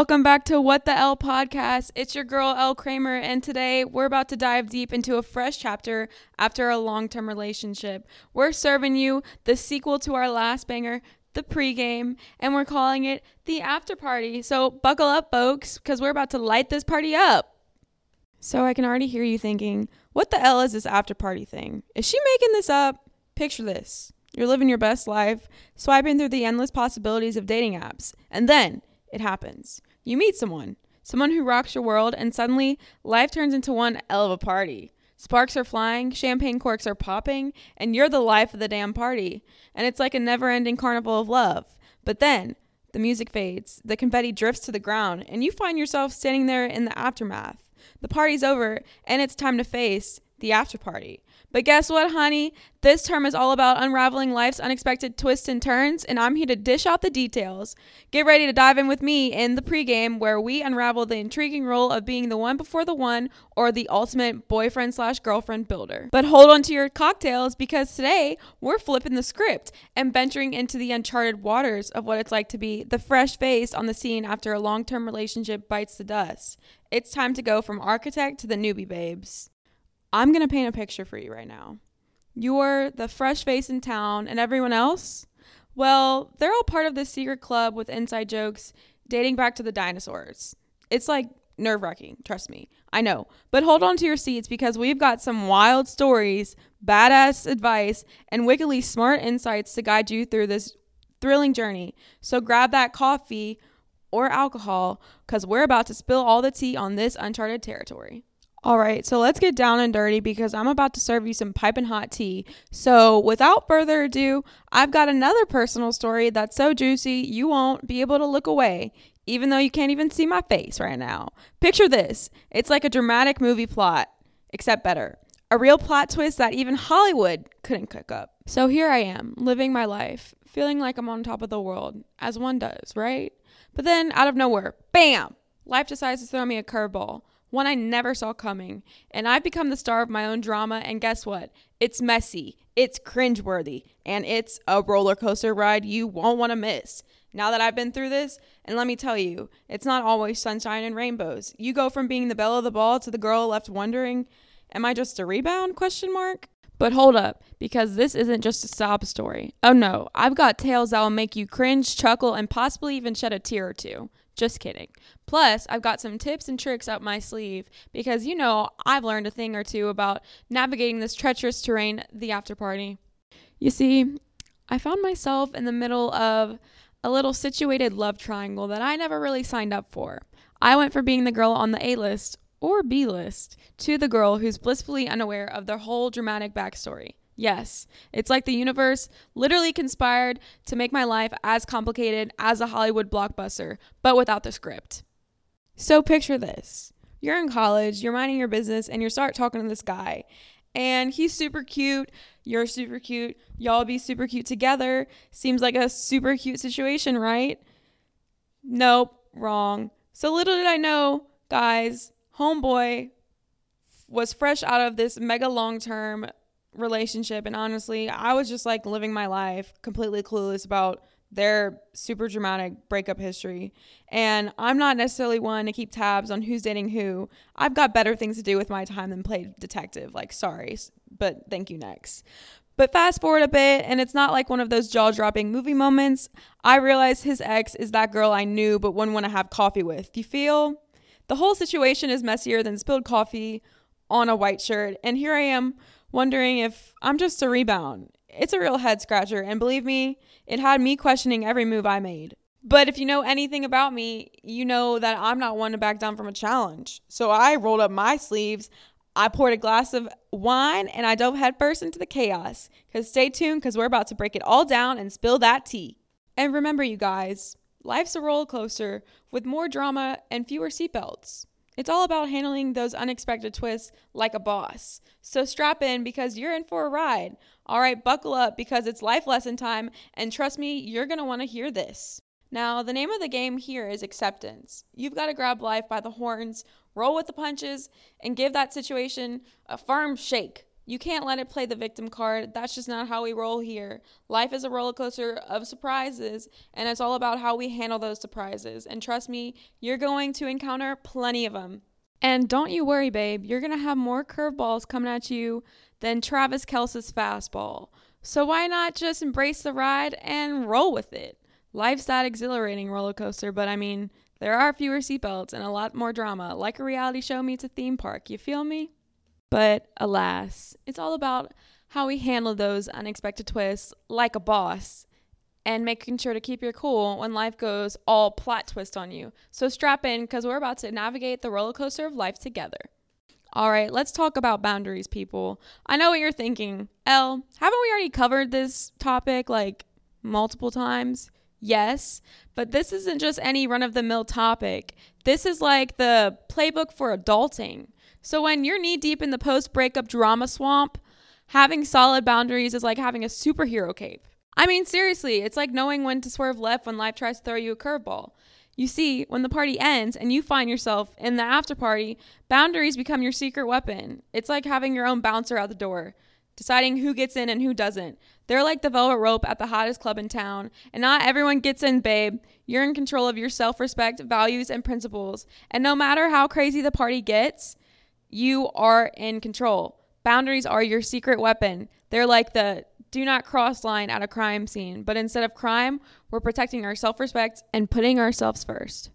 Welcome back to What the Elle podcast. It's your girl Elle Kreamer, and today we're about to dive deep into a fresh chapter after a long term relationship. We're serving you the sequel to our last banger, the pregame, and we're calling it the after party. So buckle up, folks, because we're about to light this party up. So I can already hear you thinking, what the L is this after party thing? Is she making this up? Picture this. You're living your best life, swiping through the endless possibilities of dating apps, and then it happens. You meet someone, someone who rocks your world, and suddenly life turns into one hell of a party. Sparks are flying, champagne corks are popping, and you're the life of the damn party. And it's like a never ending carnival of love. But then, the music fades, the confetti drifts to the ground, and you find yourself standing there in the aftermath. The party's over, and it's time to face the after party. But guess what, honey? This term is all about unraveling life's unexpected twists and turns, and I'm here to dish out the details. Get ready to dive in with me in the pregame, where we unravel the intriguing role of being the one before the one or the ultimate boyfriend slash girlfriend builder. But hold on to your cocktails because today we're flipping the script and venturing into the uncharted waters of what it's like to be the fresh face on the scene after a long term relationship bites the dust. It's time to go from architect to the newbie babes. I'm going to paint a picture for you right now. You're the fresh face in town, and everyone else? Well, they're all part of this secret club with inside jokes dating back to the dinosaurs. It's like nerve wracking, trust me. I know. But hold on to your seats because we've got some wild stories, badass advice, and wickedly smart insights to guide you through this thrilling journey. So grab that coffee or alcohol because we're about to spill all the tea on this uncharted territory. All right, so let's get down and dirty because I'm about to serve you some piping hot tea. So, without further ado, I've got another personal story that's so juicy you won't be able to look away, even though you can't even see my face right now. Picture this it's like a dramatic movie plot, except better. A real plot twist that even Hollywood couldn't cook up. So, here I am, living my life, feeling like I'm on top of the world, as one does, right? But then, out of nowhere, bam! Life decides to throw me a curveball one I never saw coming. And I've become the star of my own drama, and guess what? It's messy, it's cringeworthy, and it's a roller coaster ride you won't want to miss. Now that I've been through this, and let me tell you, it's not always sunshine and rainbows. You go from being the belle of the ball to the girl left wondering, am I just a rebound? Question mark. But hold up, because this isn't just a sob story. Oh no, I've got tales that will make you cringe, chuckle, and possibly even shed a tear or two. Just kidding. Plus, I've got some tips and tricks up my sleeve because you know I've learned a thing or two about navigating this treacherous terrain, the after party. You see, I found myself in the middle of a little situated love triangle that I never really signed up for. I went from being the girl on the A list or B list to the girl who's blissfully unaware of their whole dramatic backstory. Yes, it's like the universe literally conspired to make my life as complicated as a Hollywood blockbuster, but without the script. So picture this you're in college, you're minding your business, and you start talking to this guy. And he's super cute, you're super cute, y'all be super cute together. Seems like a super cute situation, right? Nope, wrong. So little did I know, guys, homeboy was fresh out of this mega long term relationship and honestly i was just like living my life completely clueless about their super dramatic breakup history. And i'm not necessarily one to keep tabs on who's dating who. I've got better things to do with my time than play detective. Like sorry but thank you next. But fast forward a bit and it's not like one of those jaw-dropping movie moments. I realize his ex is that girl i knew but wouldn't want to have coffee with. You feel? The whole situation is messier than spilled coffee on a white shirt. And here i am wondering if I'm just a rebound. It's a real head scratcher, and believe me, it had me questioning every move I made. But if you know anything about me, you know that I'm not one to back down from a challenge. So I rolled up my sleeves, I poured a glass of wine, and I dove headfirst into the chaos. Because stay tuned, because we're about to break it all down and spill that tea. And remember, you guys, life's a roller coaster with more drama and fewer seatbelts. It's all about handling those unexpected twists like a boss. So strap in because you're in for a ride. All right, buckle up because it's life lesson time, and trust me, you're going to want to hear this. Now, the name of the game here is acceptance. You've got to grab life by the horns, roll with the punches, and give that situation a firm shake. You can't let it play the victim card. That's just not how we roll here. Life is a roller coaster of surprises, and it's all about how we handle those surprises. And trust me, you're going to encounter plenty of them. And don't you worry, babe, you're going to have more curveballs coming at you than Travis Kelce's fastball. So why not just embrace the ride and roll with it? Life's that exhilarating roller coaster, but I mean, there are fewer seatbelts and a lot more drama, like a reality show meets a theme park. You feel me? But alas, it's all about how we handle those unexpected twists like a boss and making sure to keep your cool when life goes all plot twist on you. So strap in because we're about to navigate the roller coaster of life together. All right, let's talk about boundaries, people. I know what you're thinking. Elle, haven't we already covered this topic like multiple times? Yes, but this isn't just any run of the mill topic. This is like the playbook for adulting. So when you're knee deep in the post breakup drama swamp, having solid boundaries is like having a superhero cape. I mean, seriously, it's like knowing when to swerve left when life tries to throw you a curveball. You see, when the party ends and you find yourself in the after party, boundaries become your secret weapon. It's like having your own bouncer out the door, deciding who gets in and who doesn't. They're like the velvet rope at the hottest club in town, and not everyone gets in, babe. You're in control of your self respect, values, and principles. And no matter how crazy the party gets, you are in control. Boundaries are your secret weapon. They're like the do not cross line at a crime scene, but instead of crime, we're protecting our self respect and putting ourselves first.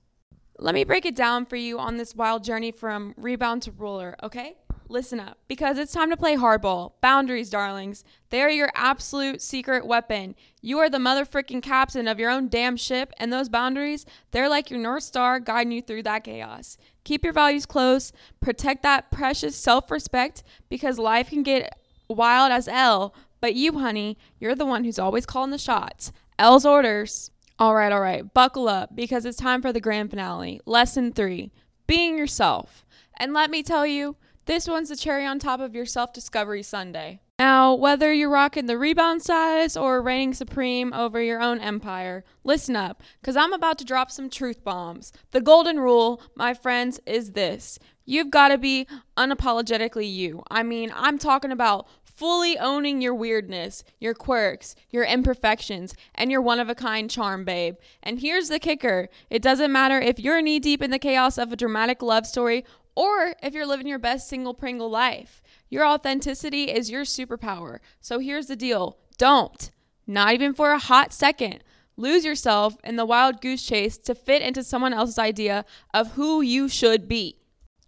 Let me break it down for you on this wild journey from rebound to ruler, okay? Listen up, because it's time to play hardball. Boundaries, darlings. They are your absolute secret weapon. You are the motherfucking captain of your own damn ship, and those boundaries, they're like your North Star guiding you through that chaos. Keep your values close, protect that precious self respect, because life can get wild as Elle, but you, honey, you're the one who's always calling the shots. Elle's orders. All right, all right, buckle up, because it's time for the grand finale. Lesson three being yourself. And let me tell you, this one's the cherry on top of your self discovery Sunday. Now, whether you're rocking the rebound status or reigning supreme over your own empire, listen up, because I'm about to drop some truth bombs. The golden rule, my friends, is this you've got to be unapologetically you. I mean, I'm talking about fully owning your weirdness, your quirks, your imperfections, and your one of a kind charm, babe. And here's the kicker it doesn't matter if you're knee deep in the chaos of a dramatic love story or if you're living your best single Pringle life. Your authenticity is your superpower. So here's the deal don't, not even for a hot second, lose yourself in the wild goose chase to fit into someone else's idea of who you should be.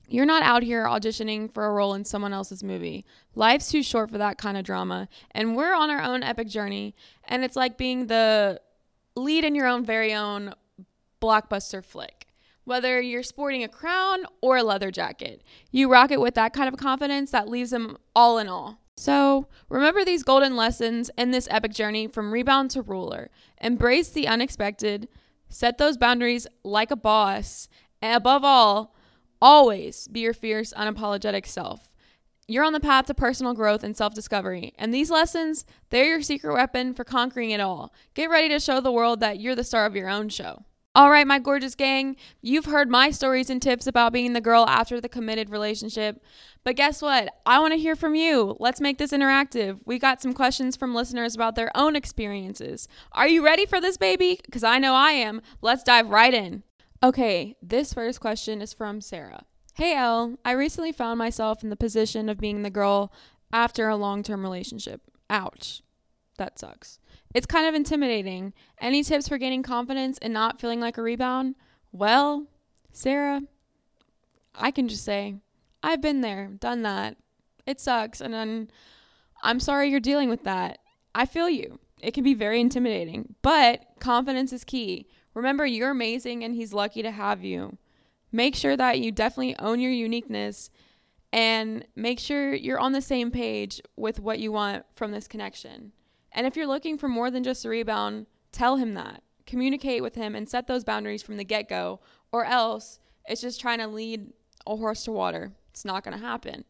You're not out here auditioning for a role in someone else's movie. Life's too short for that kind of drama, and we're on our own epic journey, and it's like being the lead in your own very own blockbuster flick whether you're sporting a crown or a leather jacket. You rock it with that kind of confidence that leaves them all in all. So, remember these golden lessons in this epic journey from rebound to ruler. Embrace the unexpected, set those boundaries like a boss, and above all, always be your fierce, unapologetic self. You're on the path to personal growth and self discovery, and these lessons, they're your secret weapon for conquering it all. Get ready to show the world that you're the star of your own show. All right, my gorgeous gang, you've heard my stories and tips about being the girl after the committed relationship. But guess what? I want to hear from you. Let's make this interactive. We got some questions from listeners about their own experiences. Are you ready for this, baby? Because I know I am. Let's dive right in. Okay, this first question is from Sarah. Hey, Elle, I recently found myself in the position of being the girl after a long term relationship. Ouch. That sucks. It's kind of intimidating. Any tips for gaining confidence and not feeling like a rebound? Well, Sarah, I can just say, I've been there, done that. It sucks. And I'm sorry you're dealing with that. I feel you. It can be very intimidating, but confidence is key. Remember, you're amazing and he's lucky to have you. Make sure that you definitely own your uniqueness and make sure you're on the same page with what you want from this connection. And if you're looking for more than just a rebound, tell him that. Communicate with him and set those boundaries from the get go, or else it's just trying to lead a horse to water. It's not going to happen.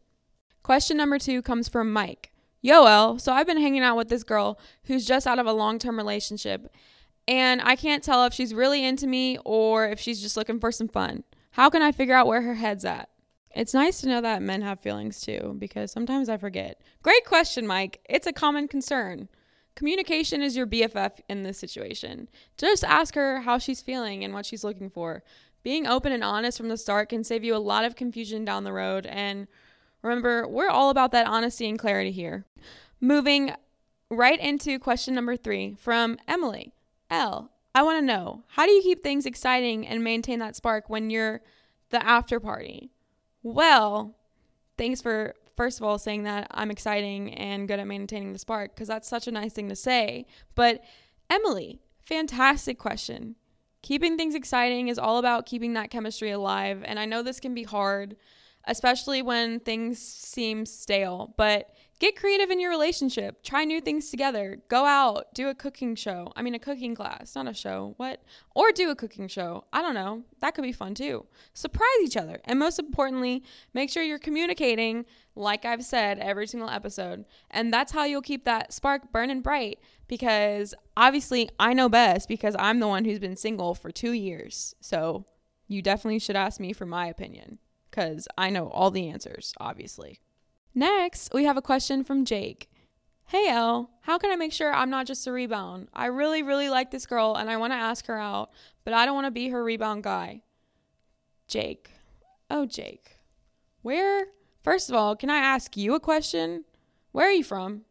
Question number two comes from Mike. Yo, Elle, so I've been hanging out with this girl who's just out of a long term relationship, and I can't tell if she's really into me or if she's just looking for some fun. How can I figure out where her head's at? It's nice to know that men have feelings too, because sometimes I forget. Great question, Mike. It's a common concern. Communication is your BFF in this situation. Just ask her how she's feeling and what she's looking for. Being open and honest from the start can save you a lot of confusion down the road. And remember, we're all about that honesty and clarity here. Moving right into question number three from Emily L. I want to know how do you keep things exciting and maintain that spark when you're the after party? Well, thanks for first of all saying that I'm exciting and good at maintaining the spark because that's such a nice thing to say. But Emily, fantastic question. Keeping things exciting is all about keeping that chemistry alive. And I know this can be hard, especially when things seem stale, but Get creative in your relationship. Try new things together. Go out, do a cooking show. I mean, a cooking class, not a show. What? Or do a cooking show. I don't know. That could be fun too. Surprise each other. And most importantly, make sure you're communicating, like I've said every single episode. And that's how you'll keep that spark burning bright because obviously I know best because I'm the one who's been single for two years. So you definitely should ask me for my opinion because I know all the answers, obviously. Next, we have a question from Jake. Hey Elle, how can I make sure I'm not just a rebound? I really, really like this girl and I want to ask her out, but I don't want to be her rebound guy. Jake. Oh, Jake. Where, first of all, can I ask you a question? Where are you from?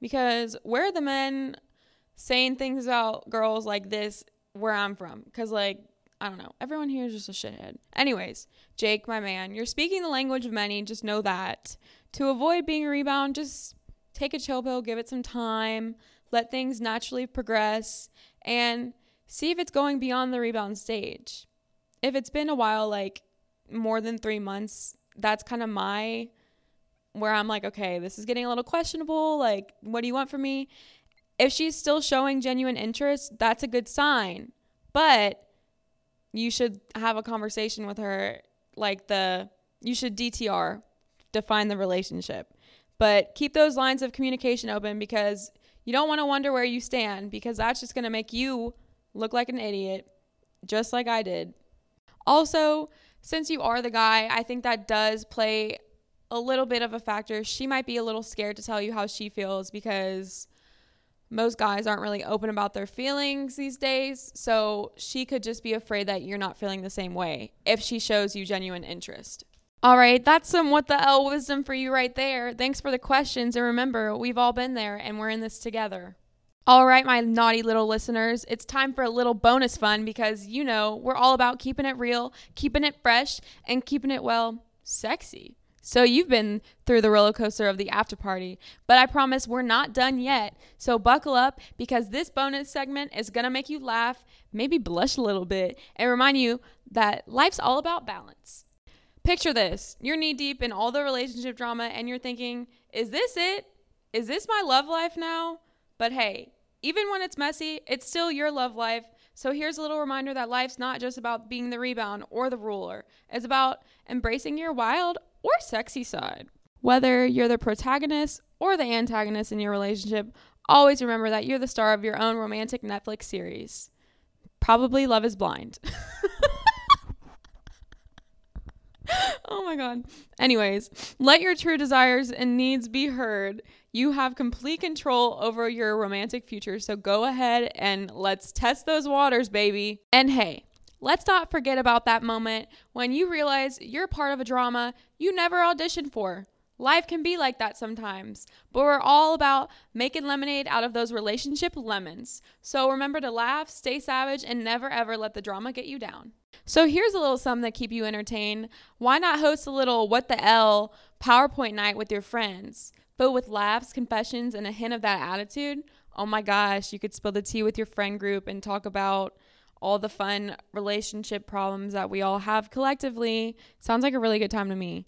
Because where are the men saying things about girls like this where I'm from? Because, like, I don't know. Everyone here is just a shithead. Anyways, Jake, my man, you're speaking the language of many. Just know that. To avoid being a rebound, just take a chill pill, give it some time, let things naturally progress, and see if it's going beyond the rebound stage. If it's been a while, like more than three months, that's kind of my where I'm like, okay, this is getting a little questionable. Like, what do you want from me? If she's still showing genuine interest, that's a good sign. But you should have a conversation with her, like the, you should DTR define the relationship. But keep those lines of communication open because you don't want to wonder where you stand because that's just going to make you look like an idiot, just like I did. Also, since you are the guy, I think that does play a little bit of a factor. She might be a little scared to tell you how she feels because most guys aren't really open about their feelings these days. So she could just be afraid that you're not feeling the same way if she shows you genuine interest. All right, that's some what the Elle wisdom for you right there. Thanks for the questions. And remember, we've all been there and we're in this together. All right, my naughty little listeners, it's time for a little bonus fun because you know we're all about keeping it real, keeping it fresh, and keeping it, well, sexy. So you've been through the roller coaster of the after party, but I promise we're not done yet. So buckle up because this bonus segment is going to make you laugh, maybe blush a little bit, and remind you that life's all about balance. Picture this you're knee deep in all the relationship drama and you're thinking, is this it? Is this my love life now? But hey, even when it's messy, it's still your love life. So here's a little reminder that life's not just about being the rebound or the ruler, it's about embracing your wild or sexy side. Whether you're the protagonist or the antagonist in your relationship, always remember that you're the star of your own romantic Netflix series. Probably Love is Blind. oh my god. Anyways, let your true desires and needs be heard. You have complete control over your romantic future, so go ahead and let's test those waters, baby. And hey, let's not forget about that moment when you realize you're part of a drama you never auditioned for. Life can be like that sometimes, but we're all about making lemonade out of those relationship lemons. So remember to laugh, stay savage, and never ever let the drama get you down. So here's a little something that keep you entertained. Why not host a little what the Elle PowerPoint night with your friends, but with laughs, confessions, and a hint of that attitude? Oh my gosh, you could spill the tea with your friend group and talk about all the fun relationship problems that we all have collectively. Sounds like a really good time to me.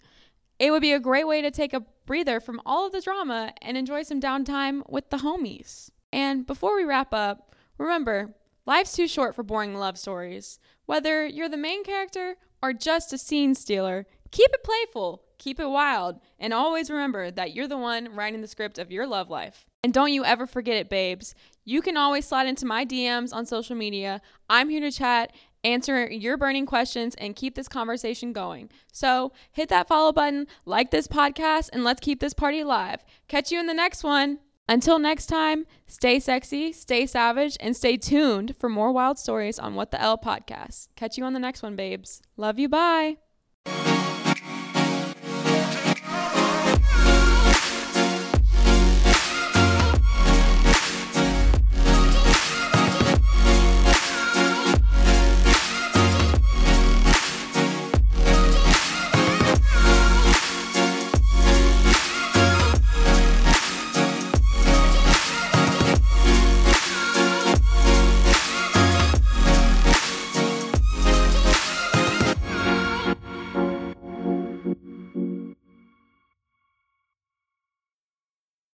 It would be a great way to take a breather from all of the drama and enjoy some downtime with the homies. And before we wrap up, remember, life's too short for boring love stories. Whether you're the main character or just a scene stealer, keep it playful, keep it wild, and always remember that you're the one writing the script of your love life. And don't you ever forget it, babes. You can always slide into my DMs on social media. I'm here to chat answer your burning questions, and keep this conversation going. So hit that follow button, like this podcast, and let's keep this party alive. Catch you in the next one. Until next time, stay sexy, stay savage, and stay tuned for more wild stories on What the Elle podcast. Catch you on the next one, babes. Love you. Bye.